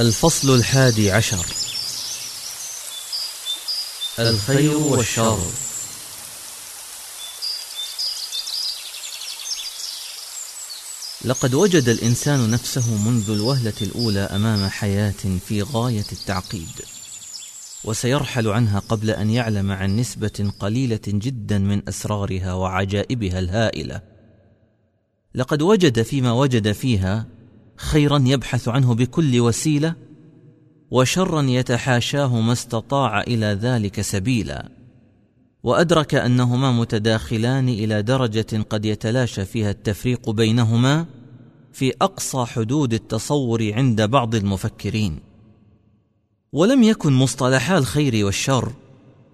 الفصل الحادي عشر. الخير والشر. لقد وجد الإنسان نفسه منذ الوهلة الأولى أمام حياة في غاية التعقيد وسيرحل عنها قبل أن يعلم عن نسبة قليلة جدا من أسرارها وعجائبها الهائلة. لقد وجد فيما وجد فيها خيرا يبحث عنه بكل وسيلة وشرا يتحاشاه ما استطاع إلى ذلك سبيلا. وأدرك أنهما متداخلان إلى درجة قد يتلاشى فيها التفريق بينهما في أقصى حدود التصور عند بعض المفكرين. ولم يكن مصطلحا الخير والشر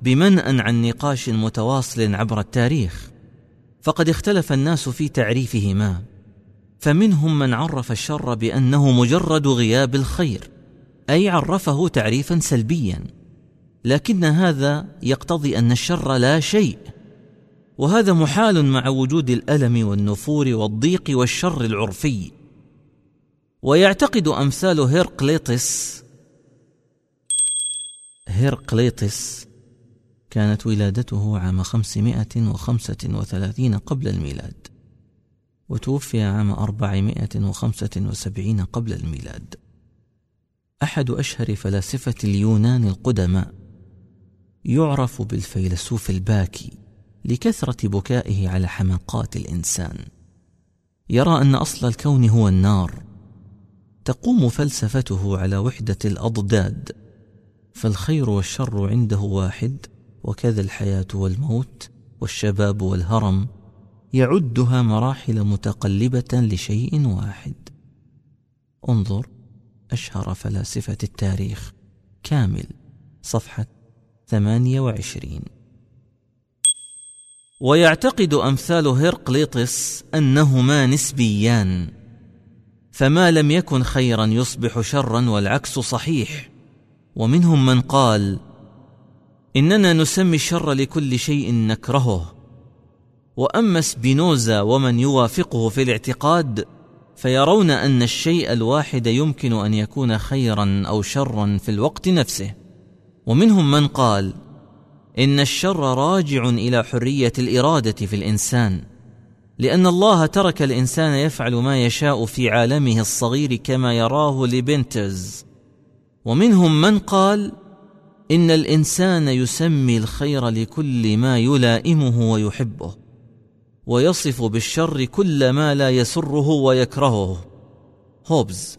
بمنأ عن نقاش متواصل عبر التاريخ فقد اختلف الناس في تعريفهما. فمنهم من عرف الشر بأنه مجرد غياب الخير أي عرفه تعريفا سلبيا. لكن هذا يقتضي أن الشر لا شيء. وهذا محال مع وجود الألم والنفور والضيق والشر العرفي. ويعتقد أمثال هيرقليطس هيرقليطس كانت ولادته عام 535 قبل الميلاد. وتوفي عام 475 قبل الميلاد. أحد أشهر فلاسفة اليونان القدماء يعرف بالفيلسوف الباكي لكثرة بكائه على حماقات الإنسان. يرى أن أصل الكون هو النار. تقوم فلسفته على وحدة الأضداد فالخير والشر عنده واحد وكذا الحياة والموت والشباب والهرم. يعدها مراحل متقلبة لشيء واحد. انظر أشهر فلاسفة التاريخ. كامل. صفحة 28 ويعتقد أمثال هرقليطس أنهما نسبيان فما لم يكن خيرا يصبح شرا والعكس صحيح. ومنهم من قال إننا نسمي الشر لكل شيء نكرهه. وأما سبينوزا ومن يوافقه في الاعتقاد فيرون أن الشيء الواحد يمكن أن يكون خيرا أو شرا في الوقت نفسه. ومنهم من قال إن الشر راجع إلى حرية الإرادة في الإنسان لأن الله ترك الإنسان يفعل ما يشاء في عالمه الصغير كما يراه لبنتز. ومنهم من قال إن الإنسان يسمي الخير لكل ما يلائمه ويحبه. ويصف بالشر كل ما لا يسره ويكرهه. هوبز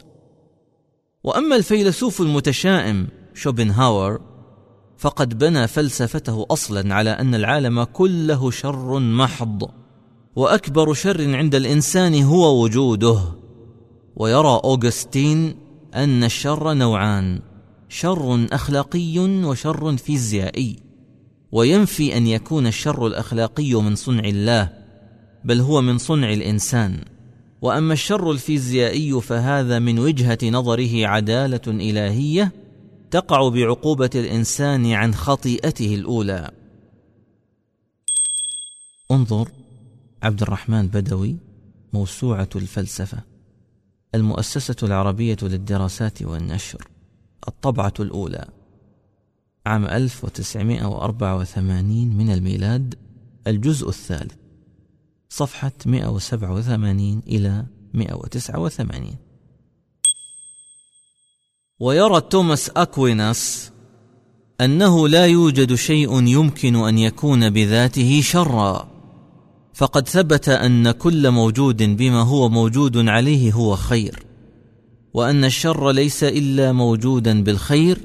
وأما الفيلسوف المتشائم شوبنهاور فقد بنى فلسفته أصلا على أن العالم كله شر محض وأكبر شر عند الإنسان هو وجوده. ويرى أوغستين أن الشر نوعان شر أخلاقي وشر فيزيائي. وينفي أن يكون الشر الأخلاقي من صنع الله. بل هو من صنع الإنسان. وأما الشر الفيزيائي فهذا من وجهة نظره عدالة إلهية تقع بعقوبة الإنسان عن خطيئته الأولى. انظر عبد الرحمن بدوي موسوعة الفلسفة المؤسسة العربية للدراسات والنشر الطبعة الأولى. عام 1984 من الميلاد الجزء الثالث. صفحة 187 إلى 189 ويرى توماس أكويناس أنه لا يوجد شيء يمكن أن يكون بذاته شرا فقد ثبت أن كل موجود بما هو موجود عليه هو خير وأن الشر ليس إلا موجودا بالخير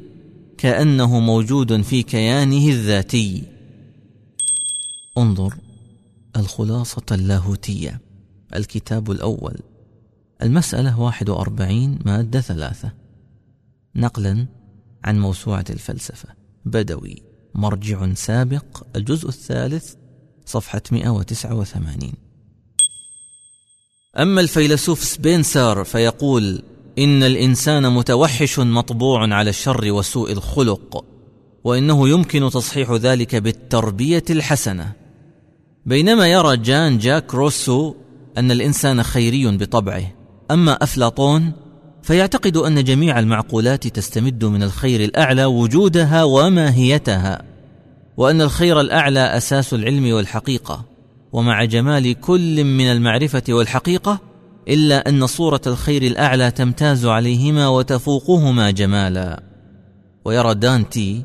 كأنه موجود في كيانه الذاتي. انظر. الخلاصة اللاهوتية الكتاب الأول المسألة 41 مادة ثلاثة. نقلا عن موسوعة الفلسفة. بدوي مرجع سابق الجزء الثالث صفحة 189 أما الفيلسوف سبنسر فيقول إن الإنسان متوحش مطبوع على الشر وسوء الخلق وإنه يمكن تصحيح ذلك بالتربية الحسنة. بينما يرى جان جاك روسو أن الإنسان خيري بطبعه. أما أفلاطون فيعتقد أن جميع المعقولات تستمد من الخير الأعلى وجودها وماهيتها وأن الخير الأعلى أساس العلم والحقيقة. ومع جمال كل من المعرفة والحقيقة إلا أن صورة الخير الأعلى تمتاز عليهما وتفوقهما جمالا. ويرى دانتي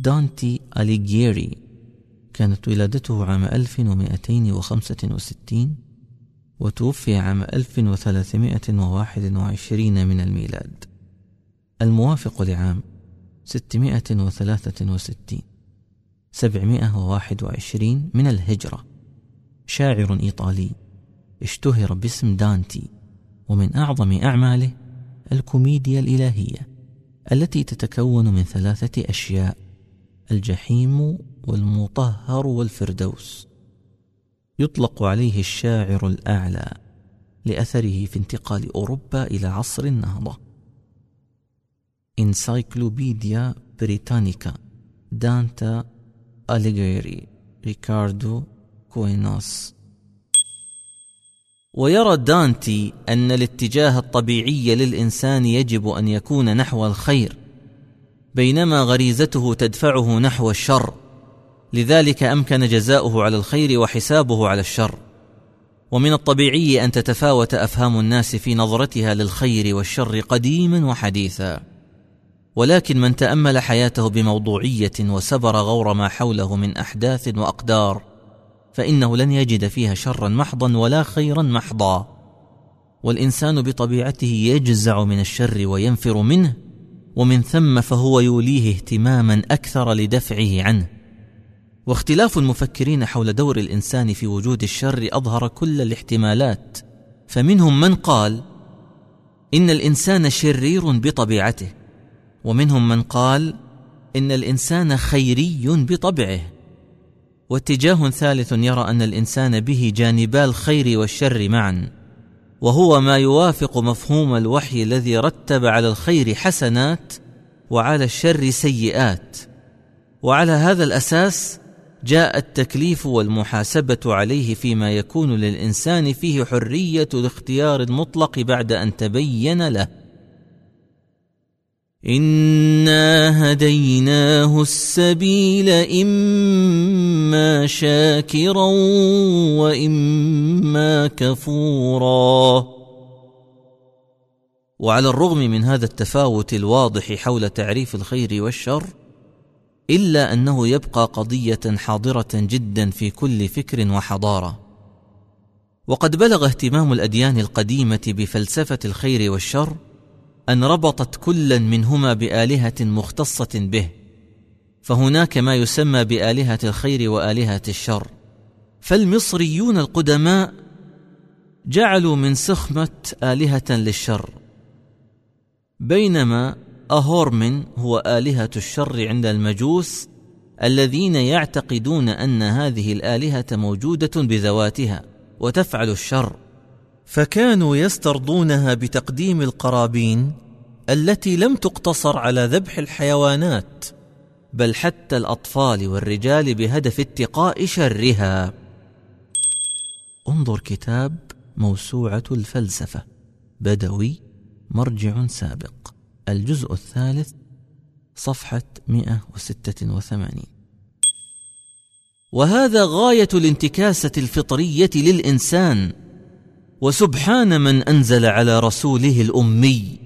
دانتي أليجيري كانت ولادته عام 1265 وتوفي عام 1321 من الميلاد. الموافق لعام 663 721 من الهجرة. شاعر إيطالي اشتهر باسم دانتي ومن أعظم أعماله الكوميديا الإلهية التي تتكون من ثلاثة أشياء. الجحيم والمطهر والفردوس. يطلق عليه الشاعر الأعلى لأثره في انتقال أوروبا إلى عصر النهضة. إنسايكلوبيديا بريتانيكا دانتي أليغييري ريكاردو كوينوس ويرى دانتي أن الاتجاه الطبيعي للإنسان يجب أن يكون نحو الخير. بينما غريزته تدفعه نحو الشر. لذلك أمكن جزاؤه على الخير وحسابه على الشر. ومن الطبيعي أن تتفاوت أفهام الناس في نظرتها للخير والشر قديما وحديثا. ولكن من تأمل حياته بموضوعية وسبر غور ما حوله من أحداث وأقدار فإنه لن يجد فيها شرا محضا ولا خيرا محضا. والإنسان بطبيعته يجزع من الشر وينفر منه ومن ثم فهو يوليه اهتماما أكثر لدفعه عنه. واختلاف المفكرين حول دور الإنسان في وجود الشر أظهر كل الاحتمالات. فمنهم من قال إن الإنسان شرير بطبيعته. ومنهم من قال إن الإنسان خيري بطبعه. واتجاه ثالث يرى أن الإنسان به جانبا الخير والشر معا. وهو ما يوافق مفهوم الوحي الذي رتب على الخير حسنات وعلى الشر سيئات. وعلى هذا الأساس جاء التكليف والمحاسبة عليه فيما يكون للإنسان فيه حرية الاختيار المطلق بعد أن تبين له. انا هديناه السبيل اما شاكرا واما كفورا. وعلى الرغم من هذا التفاوت الواضح حول تعريف الخير والشر إلا أنه يبقى قضية حاضرة جدا في كل فكر وحضارة. وقد بلغ اهتمام الأديان القديمة بفلسفة الخير والشر أن ربطت كلا منهما بآلهة مختصة به فهناك ما يسمى بآلهة الخير وآلهة الشر. فالمصريون القدماء جعلوا من سخمة آلهة للشر بينما أهورمن هو آلهة الشر عند المجوس الذين يعتقدون أن هذه الآلهة موجودة بذواتها وتفعل الشر. فكانوا يسترضونها بتقديم القرابين التي لم تقتصر على ذبح الحيوانات بل حتى الأطفال والرجال بهدف اتقاء شرها. انظر كتاب موسوعة الفلسفة بدوي مرجع سابق الجزء الثالث صفحة 186 وهذا غاية الانتكاسة الفطرية للإنسان. وسبحان من أنزل على رسوله الأمي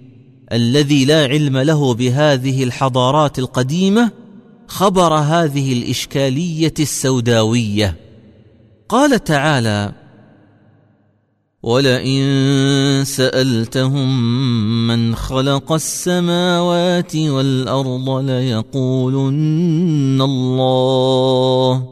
الذي لا علم له بهذه الحضارات القديمة خبر هذه الإشكالية السوداوية. قال تعالى ولئن سألتهم من خلق السماوات والأرض ليقولن الله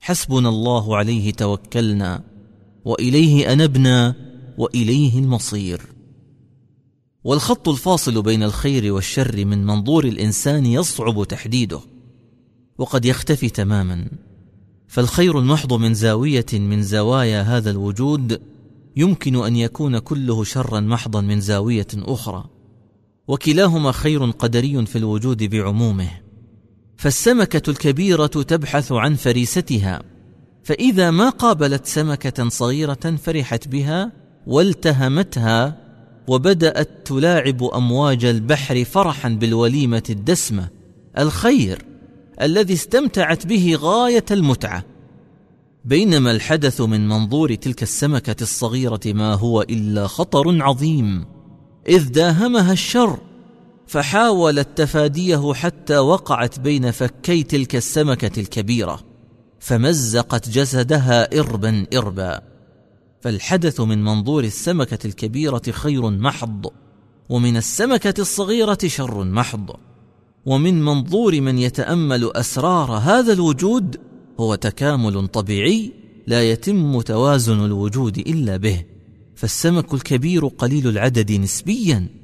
حسبنا الله عليه توكلنا وإليه أنبنا وإليه المصير. والخط الفاصل بين الخير والشر من منظور الإنسان يصعب تحديده وقد يختفي تماما. فالخير المحض من زاوية من زوايا هذا الوجود يمكن أن يكون كله شرا محضا من زاوية أخرى. وكلاهما خير قدري في الوجود بعمومه. فالسمكة الكبيرة تبحث عن فريستها فإذا ما قابلت سمكة صغيرة فرحت بها والتهمتها وبدأت تلاعب أمواج البحر فرحا بالوليمة الدسمة الخير الذي استمتعت به غاية المتعة. بينما الحدث من منظور تلك السمكة الصغيرة ما هو إلا خطر عظيم إذ داهمها الشر فحاولت تفاديه حتى وقعت بين فكي تلك السمكة الكبيرة فمزقت جسدها إربا إربا. فالحدث من منظور السمكة الكبيرة خير محض ومن السمكة الصغيرة شر محض. ومن منظور من يتأمل أسرار هذا الوجود هو تكامل طبيعي لا يتم توازن الوجود إلا به فالسمك الكبير قليل العدد نسبيا.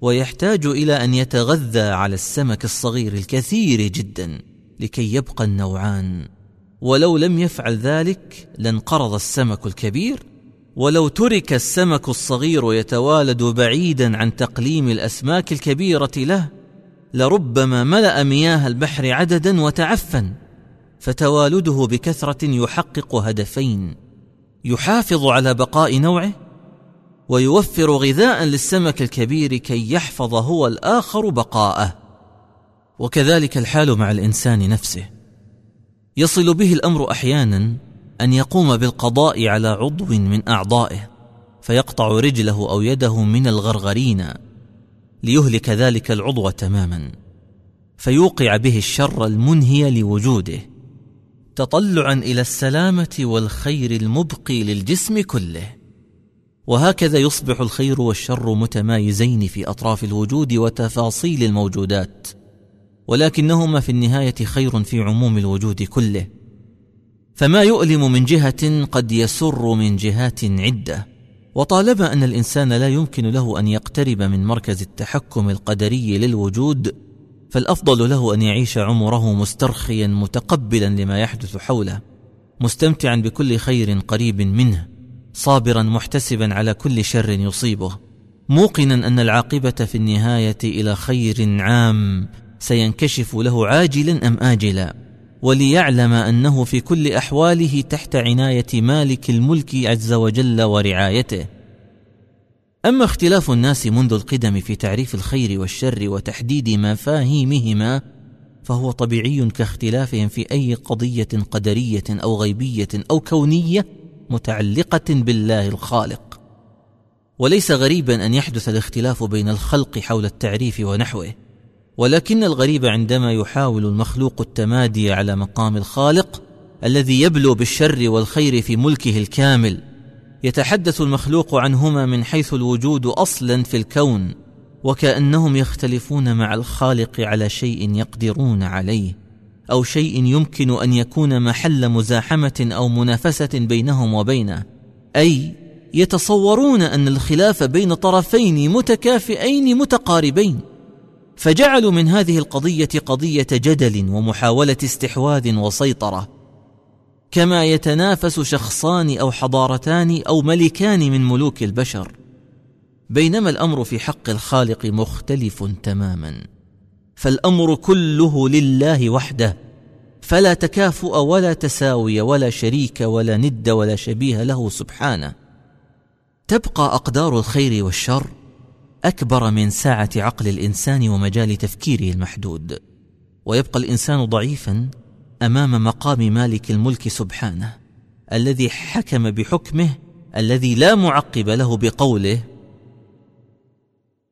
ويحتاج إلى أن يتغذى على السمك الصغير الكثير جدا لكي يبقى النوعان. ولو لم يفعل ذلك لانقرض السمك الكبير. ولو ترك السمك الصغير يتوالد بعيدا عن تقليم الأسماك الكبيرة له لربما ملأ مياه البحر عددا وتعفن فتوالده بكثرة يحقق هدفين يحافظ على بقاء نوعه ويوفر غذاء للسمك الكبير كي يحفظ هو الآخر بقاءه. وكذلك الحال مع الإنسان نفسه. يصل به الأمر أحيانا أن يقوم بالقضاء على عضو من أعضائه فيقطع رجله أو يده من الغرغرين ليهلك ذلك العضو تماما. فيوقع به الشر المنهي لوجوده تطلعا إلى السلامة والخير المبقي للجسم كله. وهكذا يصبح الخير والشر متمايزين في أطراف الوجود وتفاصيل الموجودات ولكنهما في النهاية خير في عموم الوجود كله. فما يؤلم من جهة قد يسر من جهات عدة وطالما أن الإنسان لا يمكن له أن يقترب من مركز التحكم القدري للوجود فالأفضل له أن يعيش عمره مسترخيا متقبلا لما يحدث حوله مستمتعا بكل خير قريب منه. صابرا محتسبا على كل شر يصيبه موقنا أن العاقبة في النهاية إلى خير عام سينكشف له عاجلا أم اجلا؟ وليعلم أنه في كل أحواله تحت عناية مالك الملك عز وجل ورعايته. أما اختلاف الناس منذ القدم في تعريف الخير والشر وتحديد مفاهيمهما فهو طبيعي كاختلافهم في أي قضية قدرية أو غيبية أو كونية متعلقة بالله الخالق. وليس غريبا أن يحدث الاختلاف بين الخلق حول التعريف ونحوه. ولكن الغريب عندما يحاول المخلوق التمادي على مقام الخالق الذي يبلو بالشر والخير في ملكه الكامل يتحدث المخلوق عنهما من حيث الوجود أصلا في الكون وكأنهم يختلفون مع الخالق على شيء يقدرون عليه. أو شيء يمكن أن يكون محل مزاحمة أو منافسة بينهم وبينه. أي يتصورون أن الخلاف بين طرفين متكافئين متقاربين. فجعلوا من هذه القضية قضية جدل ومحاولة استحواذ وسيطرة. كما يتنافس شخصان أو حضارتان أو ملكان من ملوك البشر. بينما الأمر في حق الخالق مختلف تماما. فالأمر كله لله وحده. فلا تكافؤ ولا تساوي ولا شريك ولا ند ولا شبيه له سبحانه. تبقى أقدار الخير والشر أكبر من سعه عقل الإنسان ومجال تفكيره المحدود. ويبقى الإنسان ضعيفا أمام مقام مالك الملك سبحانه الذي حكم بحكمه الذي لا معقب له بقوله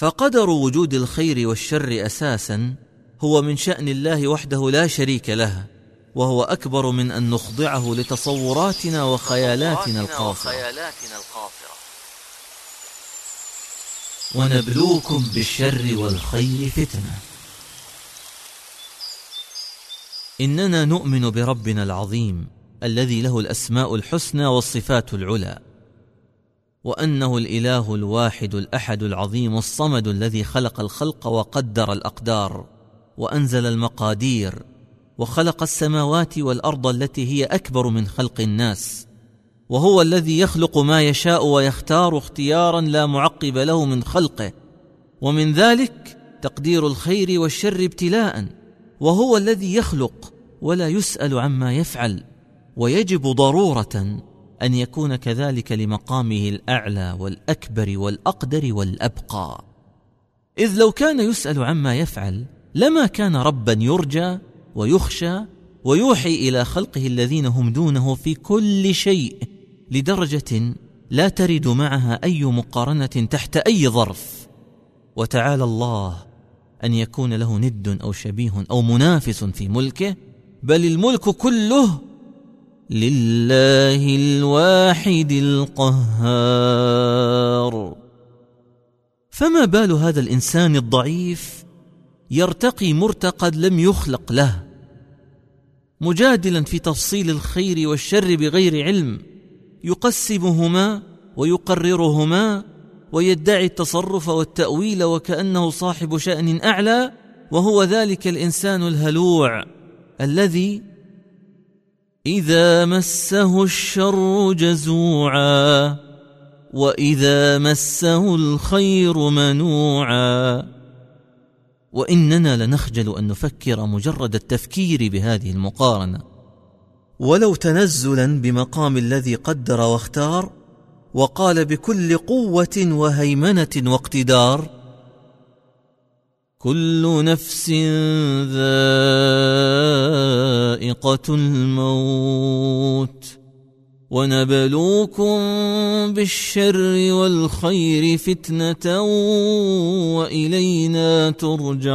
فقدر وجود الخير والشر أساسا هو من شأن الله وحده لا شريك له وهو أكبر من أن نخضعه لتصوراتنا وخيالاتنا القاصرة. ونبلوكم بالشر والخير فتنة. إننا نؤمن بربنا العظيم الذي له الأسماء الحسنى والصفات العلى. وأنه الإله الواحد الأحد العظيم الصمد الذي خلق الخلق وقدر الأقدار وأنزل المقادير وخلق السماوات والأرض التي هي أكبر من خلق الناس وهو الذي يخلق ما يشاء ويختار اختيارا لا معقب له من خلقه ومن ذلك تقدير الخير والشر ابتلاء وهو الذي يخلق ولا يسأل عما يفعل ويجب ضرورة أن يكون كذلك لمقامه الأعلى والأكبر والأقدر والأبقى. إذ لو كان يسأل عما يفعل لما كان ربا يرجى ويخشى ويوحي إلى خلقه الذين هم دونه في كل شيء لدرجة لا ترد معها أي مقارنة تحت أي ظرف. وتعالى الله أن يكون له ند أو شبيه أو منافس في ملكه بل الملك كله لله الواحد القهار. فما بال هذا الإنسان الضعيف يرتقي مرتقد لم يخلق له مجادلا في تفصيل الخير والشر بغير علم يقسمهما ويقررهما ويدعي التصرف والتأويل وكأنه صاحب شأن أعلى وهو ذلك الإنسان الهلوع الذي إذا مسه الشر جزوعا وإذا مسه الخير منوعا وإننا لنخجل أن نفكر مجرد التفكير بهذه المقارنة. ولو تنزلا بمقام الذي قدر واختار وقال بكل قوة وهيمنة واقتدار كل نفس ذائقة الموت. ونبلوكم بالشر والخير فتنة وإلينا ترجعون.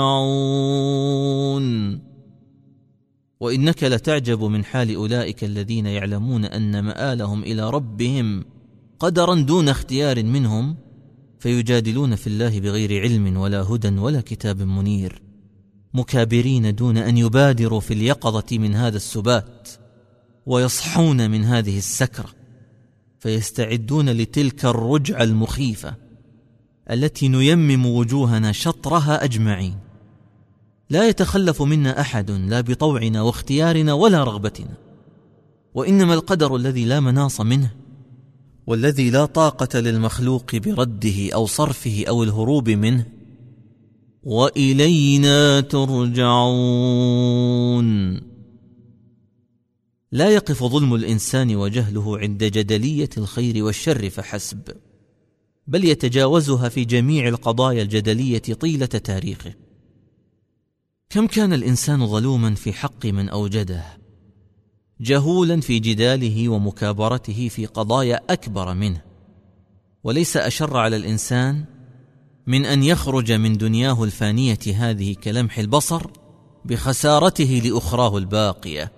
وإنك لتعجب من حال أولئك الذين يعلمون أن مآلهم إلى ربهم قدرا دون اختيار منهم. فيجادلون في الله بغير علم ولا هدى ولا كتاب منير. مكابرين دون أن يبادروا في اليقظة من هذا السبات ويصحون من هذه السكرة فيستعدون لتلك الرجعة المخيفة التي نيمم وجوهنا شطرها أجمعين. لا يتخلف منا أحد لا بطوعنا واختيارنا ولا رغبتنا وإنما القدر الذي لا مناص منه والذي لا طاقة للمخلوق برده أو صرفه أو الهروب منه. وإلينا ترجعون. لا يقف ظلم الإنسان وجهله عند جدلية الخير والشر فحسب بل يتجاوزها في جميع القضايا الجدلية طيلة تاريخه. كم كان الإنسان ظلوما في حق من أوجده؟ جهولا في جداله ومكابرته في قضايا أكبر منه. وليس أشر على الإنسان من أن يخرج من دنياه الفانية هذه كلمح البصر بخسارته لأخراه الباقية.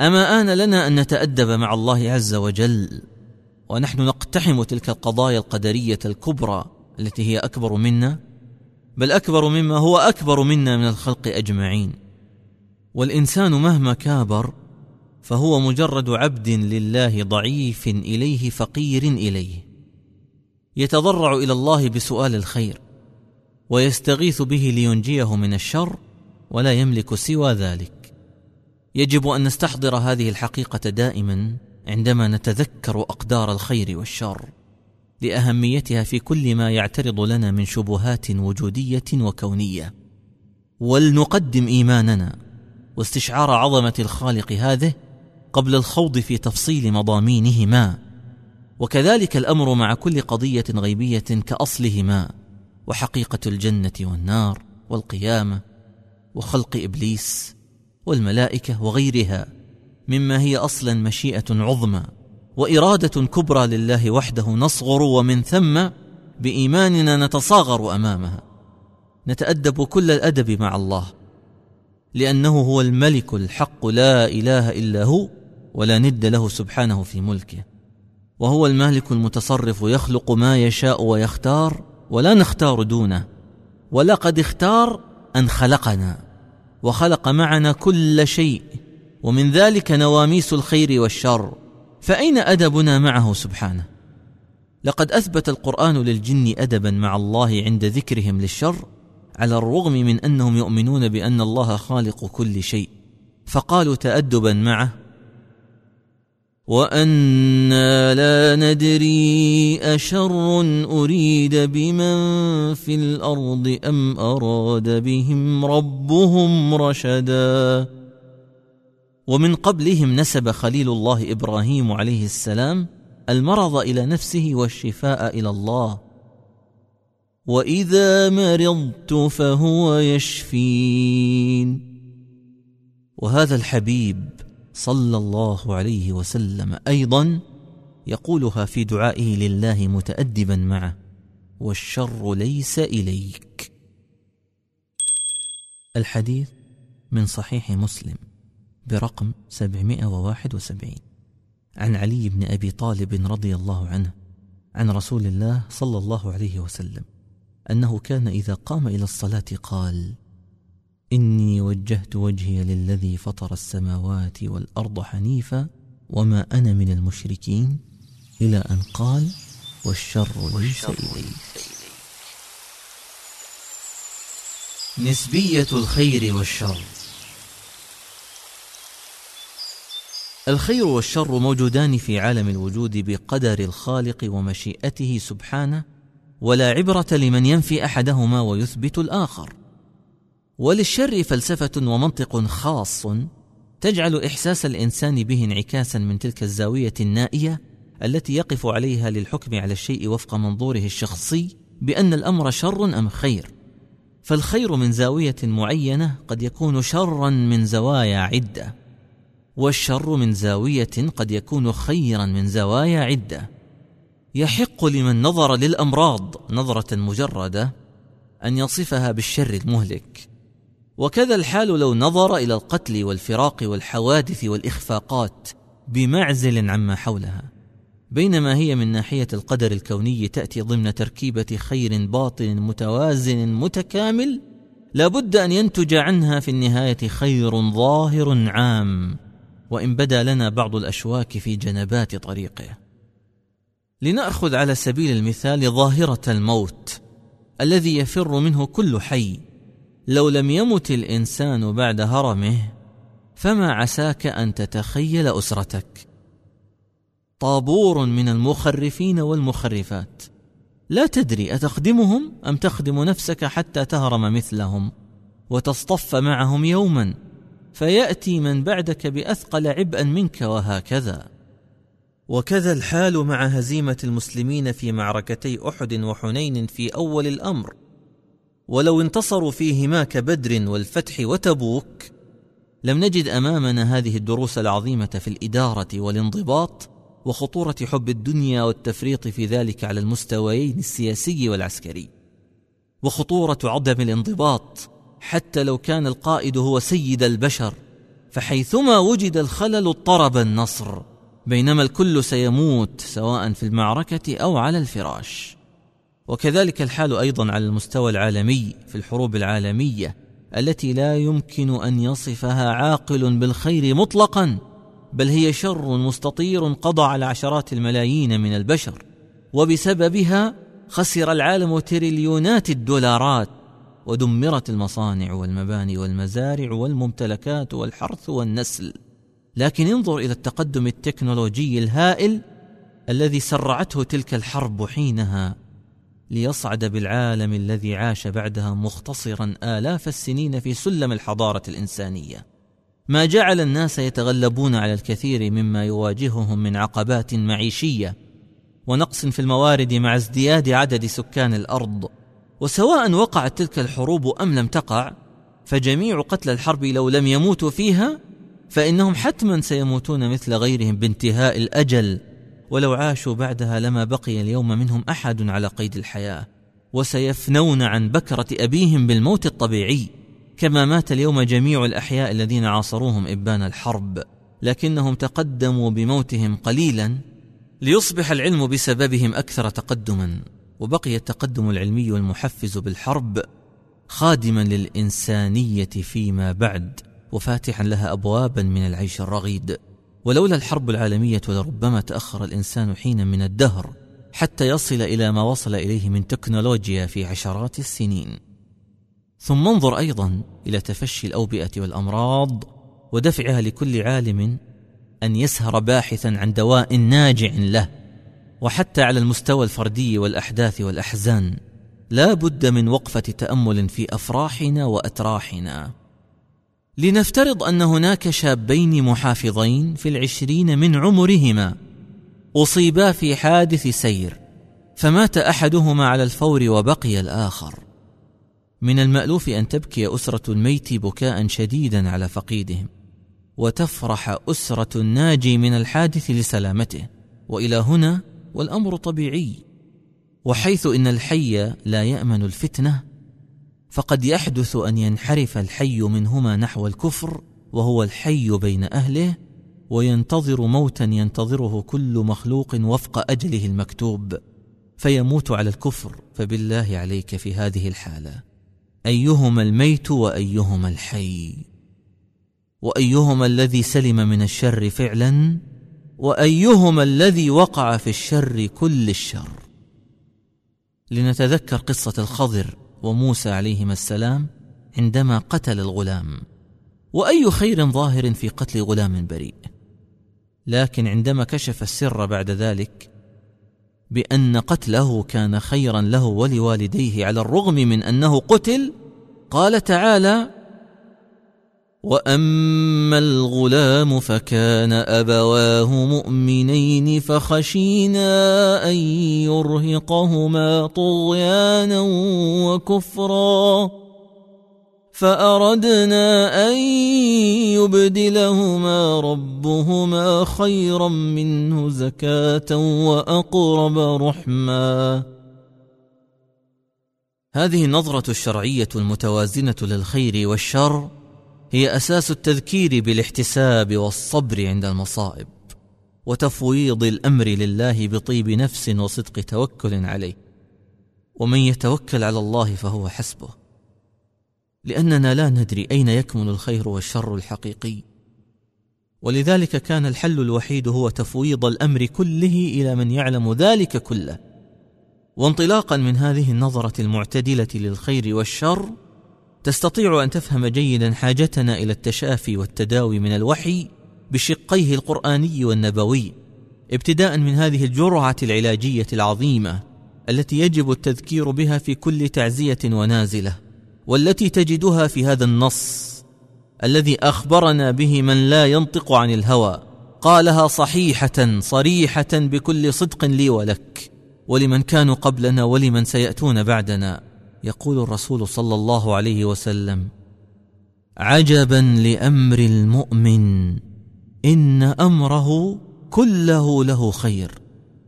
أما آن لنا أن نتأدب مع الله عز وجل ونحن نقتحم تلك القضايا القدرية الكبرى التي هي أكبر منا بل أكبر مما هو أكبر منا من الخلق أجمعين. والإنسان مهما كابر فهو مجرد عبد لله ضعيف إليه فقير إليه. يتضرع إلى الله بسؤال الخير ويستغيث به لينجيه من الشر ولا يملك سوى ذلك. يجب أن نستحضر هذه الحقيقة دائما عندما نتذكر أقدار الخير والشر لأهميتها في كل ما يعترض لنا من شبهات وجودية وكونية. ولنقدم إيماننا واستشعار عظمة الخالق هذه قبل الخوض في تفصيل مضامينهما. وكذلك الأمر مع كل قضية غيبية كأصلهما. وحقيقة الجنة والنار والقيامة وخلق إبليس والملائكة وغيرها. مما هي أصلا مشيئة عظمى وإرادة كبرى لله وحده نصغر ومن ثم بإيماننا نتصاغر أمامها. نتأدب كل الأدب مع الله لأنه هو الملك الحق لا إله إلا هو ولا ند له سبحانه في ملكه. وهو المالك المتصرف يخلق ما يشاء ويختار ولا نختار دونه. ولقد اختار أن خلقنا وخلق معنا كل شيء ومن ذلك نواميس الخير والشر. فأين أدبنا معه سبحانه؟ لقد أثبت القرآن للجن أدبا مع الله عند ذكرهم للشر على الرغم من أنهم يؤمنون بأن الله خالق كل شيء. فقالوا تأدبا معه وأنا لا ندري اشر اريد بمن في الأرض ام اراد بهم ربهم رشدا. ومن قبلهم نسب خليل الله إبراهيم عليه السلام المرض إلى نفسه والشفاء إلى الله. واذا مرضت فهو يشفين. وهذا الحبيب صلى الله عليه وسلم أيضا يقولها في دعائه لله متأدبا معه والشر ليس إليك. الحديث من صحيح مسلم برقم 771 عن علي بن أبي طالب رضي الله عنه عن رسول الله صلى الله عليه وسلم أنه كان إذا قام إلى الصلاة قال إني وجهت وجهي للذي فطر السماوات والأرض حنيفا وما أنا من المشركين إلى أن قال والشر ليس إليك. نسبية الخير والشر. الخير والشر موجودان في عالم الوجود بقدر الخالق ومشيئته سبحانه ولا عبرة لمن ينفي أحدهما ويثبت الآخر. وللشر فلسفة ومنطق خاص تجعل إحساس الإنسان به انعكاسا من تلك الزاوية النائية التي يقف عليها للحكم على الشيء وفق منظوره الشخصي بأن الأمر شر أم خير. فالخير من زاوية معينة قد يكون شرا من زوايا عدة والشر من زاوية قد يكون خيرا من زوايا عدة. يحق لمن نظر للأمراض نظرة مجردة أن يصفها بالشر المهلك. وكذا الحال لو نظر إلى القتل والفراق والحوادث والإخفاقات بمعزل عما حولها. بينما هي من ناحية القدر الكوني تأتي ضمن تركيبة خير باطن متوازن متكامل لابد أن ينتج عنها في النهاية خير ظاهر عام وإن بدا لنا بعض الأشواك في جنبات طريقه. لنأخذ على سبيل المثال ظاهرة الموت الذي يفر منه كل حي لو لم يمت الإنسان بعد هرمه فما عساك أن تتخيل أسرتك؟ طابور من المخرفين والمخرفات. لا تدري أتخدمهم أم تخدم نفسك حتى تهرم مثلهم وتصطف معهم يوما فيأتي من بعدك بأثقل عبئا منك وهكذا. وكذا الحال مع هزيمة المسلمين في معركتي أحد وحنين في أول الأمر. ولو انتصروا فيهما كبدر والفتح وتبوك لم نجد أمامنا هذه الدروس العظيمة في الإدارة والانضباط وخطورة حب الدنيا والتفريط في ذلك على المستويين السياسي والعسكري. وخطورة عدم الانضباط حتى لو كان القائد هو سيد البشر فحيثما وجد الخلل اضطرب النصر بينما الكل سيموت سواء في المعركة أو على الفراش. وكذلك الحال أيضا على المستوى العالمي في الحروب العالمية التي لا يمكن أن يصفها عاقل بالخير مطلقا بل هي شر مستطير قضى على عشرات الملايين من البشر وبسببها خسر العالم تريليونات الدولارات ودمرت المصانع والمباني والمزارع والممتلكات والحرث والنسل. لكن انظر إلى التقدم التكنولوجي الهائل الذي سرعته تلك الحرب حينها. ليصعد بالعالم الذي عاش بعدها مختصرا آلاف السنين في سلم الحضارة الإنسانية. ما جعل الناس يتغلبون على الكثير مما يواجههم من عقبات معيشية ونقص في الموارد مع ازدياد عدد سكان الأرض. وسواء وقعت تلك الحروب أم لم تقع فجميع قتلى الحرب لو لم يموتوا فيها فإنهم حتما سيموتون مثل غيرهم بانتهاء الأجل. ولو عاشوا بعدها لما بقي اليوم منهم أحد على قيد الحياة. وسيفنون عن بكرة أبيهم بالموت الطبيعي. كما مات اليوم جميع الأحياء الذين عاصروهم إبان الحرب. لكنهم تقدموا بموتهم قليلا ليصبح العلم بسببهم أكثر تقدما. وبقي التقدم العلمي المحفز بالحرب خادما للإنسانية فيما بعد. وفاتحا لها ابوابا من العيش الرغيد. ولولا الحرب العالمية لربما تأخر الإنسان حينا من الدهر حتى يصل إلى ما وصل إليه من تكنولوجيا في عشرات السنين. ثم انظر أيضا إلى تفشي الأوبئة والأمراض ودفعها لكل عالم أن يسهر باحثا عن دواء ناجع له وحتى على المستوى الفردي والأحداث والأحزان. لا بد من وقفة تأمل في أفراحنا وأتراحنا. لنفترض أن هناك شابين محافظين في العشرين من عمرهما. أصيبا في حادث سير فمات أحدهما على الفور وبقي الآخر. من المألوف أن تبكي أسرة الميت بكاء شديدا على فقيدهم وتفرح أسرة الناجي من الحادث لسلامته. وإلى هنا والأمر طبيعي وحيث إن الحي لا يأمن الفتنة. فقد يحدث أن ينحرف الحي منهما نحو الكفر وهو الحي بين أهله وينتظر موتا ينتظره كل مخلوق وفق أجله المكتوب فيموت على الكفر فبالله عليك في هذه الحالة. أيهما الميت وأيهما الحي. وأيهما الذي سلم من الشر فعلا وأيهما الذي وقع في الشر كل الشر. لنتذكر قصة الخضر وموسى عليهما السلام عندما قتل الغلام. وأي خير ظاهر في قتل غلام بريء. لكن عندما كشف السر بعد ذلك بأن قتله كان خيرا له ولوالديه على الرغم من أنه قتل قال تعالى واما الغلام فكان ابواه مؤمنين فخشينا ان يرهقهما طغيانا وكفرا فاردنا ان يبدلهما ربهما خيرا منه زكاه واقرب رحما هذه النظرة الشرعية المتوازنة للخير والشر هي أساس التذكير بالاحتساب والصبر عند المصائب وتفويض الأمر لله بطيب نفس وصدق توكل عليه. ومن يتوكل على الله فهو حسبه. لأننا لا ندري أين يكمن الخير والشر الحقيقي. ولذلك كان الحل الوحيد هو تفويض الأمر كله إلى من يعلم ذلك كله. وانطلاقا من هذه النظرة المعتدلة للخير والشر تستطيع أن تفهم جيدا حاجتنا إلى التشافي والتداوي من الوحي بشقيه القرآني والنبوي ابتداء من هذه الجرعة العلاجية العظيمة التي يجب التذكير بها في كل تعزية ونازلة والتي تجدها في هذا النص الذي أخبرنا به من لا ينطق عن الهوى قالها صحيحة صريحة بكل صدق لي ولك ولمن كانوا قبلنا ولمن سيأتون بعدنا. يقول الرسول صلى الله عليه وسلم عجبا لأمر المؤمن إن أمره كله له خير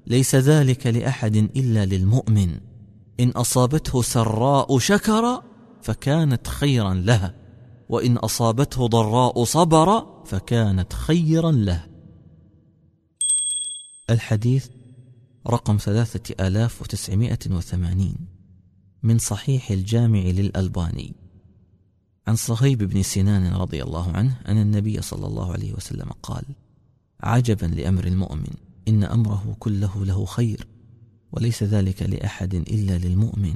ليس ذلك لأحد إلا للمؤمن إن أصابته سراء شكر فكانت خيرا له وإن أصابته ضراء صبر فكانت خيرا له. الحديث رقم ثلاثة آلاف وتسعمائة وثمانين. من صحيح الجامع للألباني. عن صهيب بن سنان رضي الله عنه أن النبي صلى الله عليه وسلم قال عجبا لأمر المؤمن إن أمره كله له خير وليس ذلك لأحد إلا للمؤمن.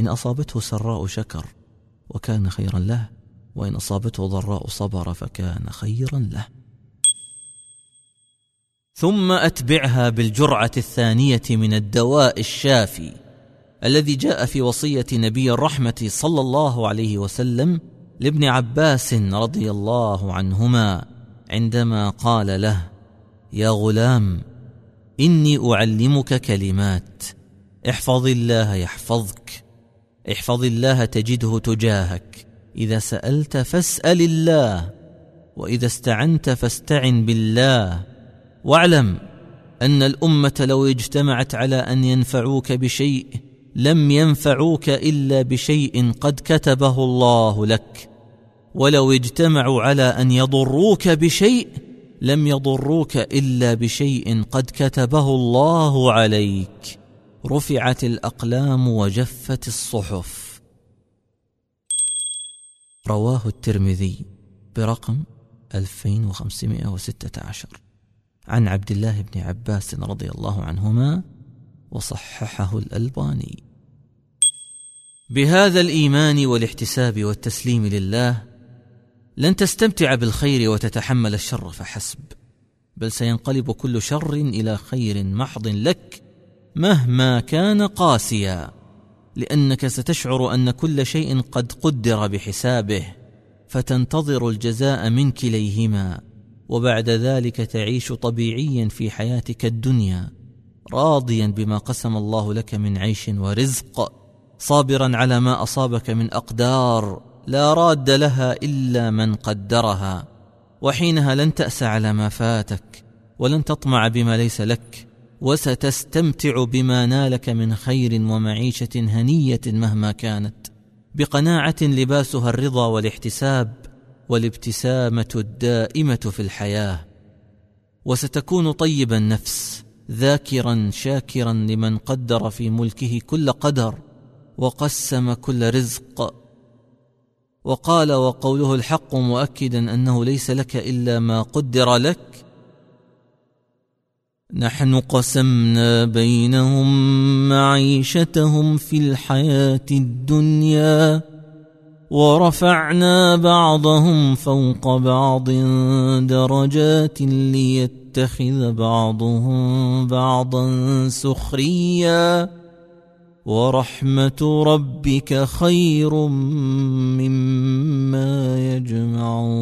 إن أصابته سراء شكر وكان خيرا له وإن أصابته ضراء صبر فكان خيرا له. ثم أتبعها بالجرعة الثانية من الدواء الشافي. الذي جاء في وصية نبي الرحمة صلى الله عليه وسلم لابن عباس رضي الله عنهما عندما قال له يا غلام إني أعلمك كلمات احفظ الله يحفظك احفظ الله تجده تجاهك إذا سألت فاسأل الله وإذا استعنت فاستعن بالله واعلم أن الأمة لو اجتمعت على أن ينفعوك بشيء لم ينفعوك إلا بشيء قد كتبه الله لك. ولو اجتمعوا على أن يضروك بشيء لم يضروك إلا بشيء قد كتبه الله عليك. رفعت الأقلام وجفت الصحف. رواه الترمذي برقم 2516 عن عبد الله بن عباس رضي الله عنهما وصححه الألباني. بهذا الإيمان والاحتساب والتسليم لله لن تستمتع بالخير وتتحمل الشر فحسب بل سينقلب كل شر إلى خير محض لك مهما كان قاسيا لأنك ستشعر أن كل شيء قد قدر بحسابه فتنتظر الجزاء من كليهما وبعد ذلك تعيش طبيعيا في حياتك الدنيا راضيا بما قسم الله لك من عيش ورزق. صابرا على ما أصابك من أقدار لا راد لها إلا من قدرها وحينها لن تأس على ما فاتك ولن تطمع بما ليس لك وستستمتع بما نالك من خير ومعيشة هنية مهما كانت. بقناعة لباسها الرضا والاحتساب والابتسامة الدائمة في الحياة. وستكون طيب النفس ذاكرا شاكرا لمن قدر في ملكه كل قدر. وقسم كل رزق. وقال وقوله الحق مؤكدا أنه ليس لك إلا ما قدر لك. نحن قسمنا بينهم معيشتهم في الحياة الدنيا ورفعنا بعضهم فوق بعض درجات ليتخذ بعضهم بعضا سخريا. ورحمة ربك خير مما يجمعون.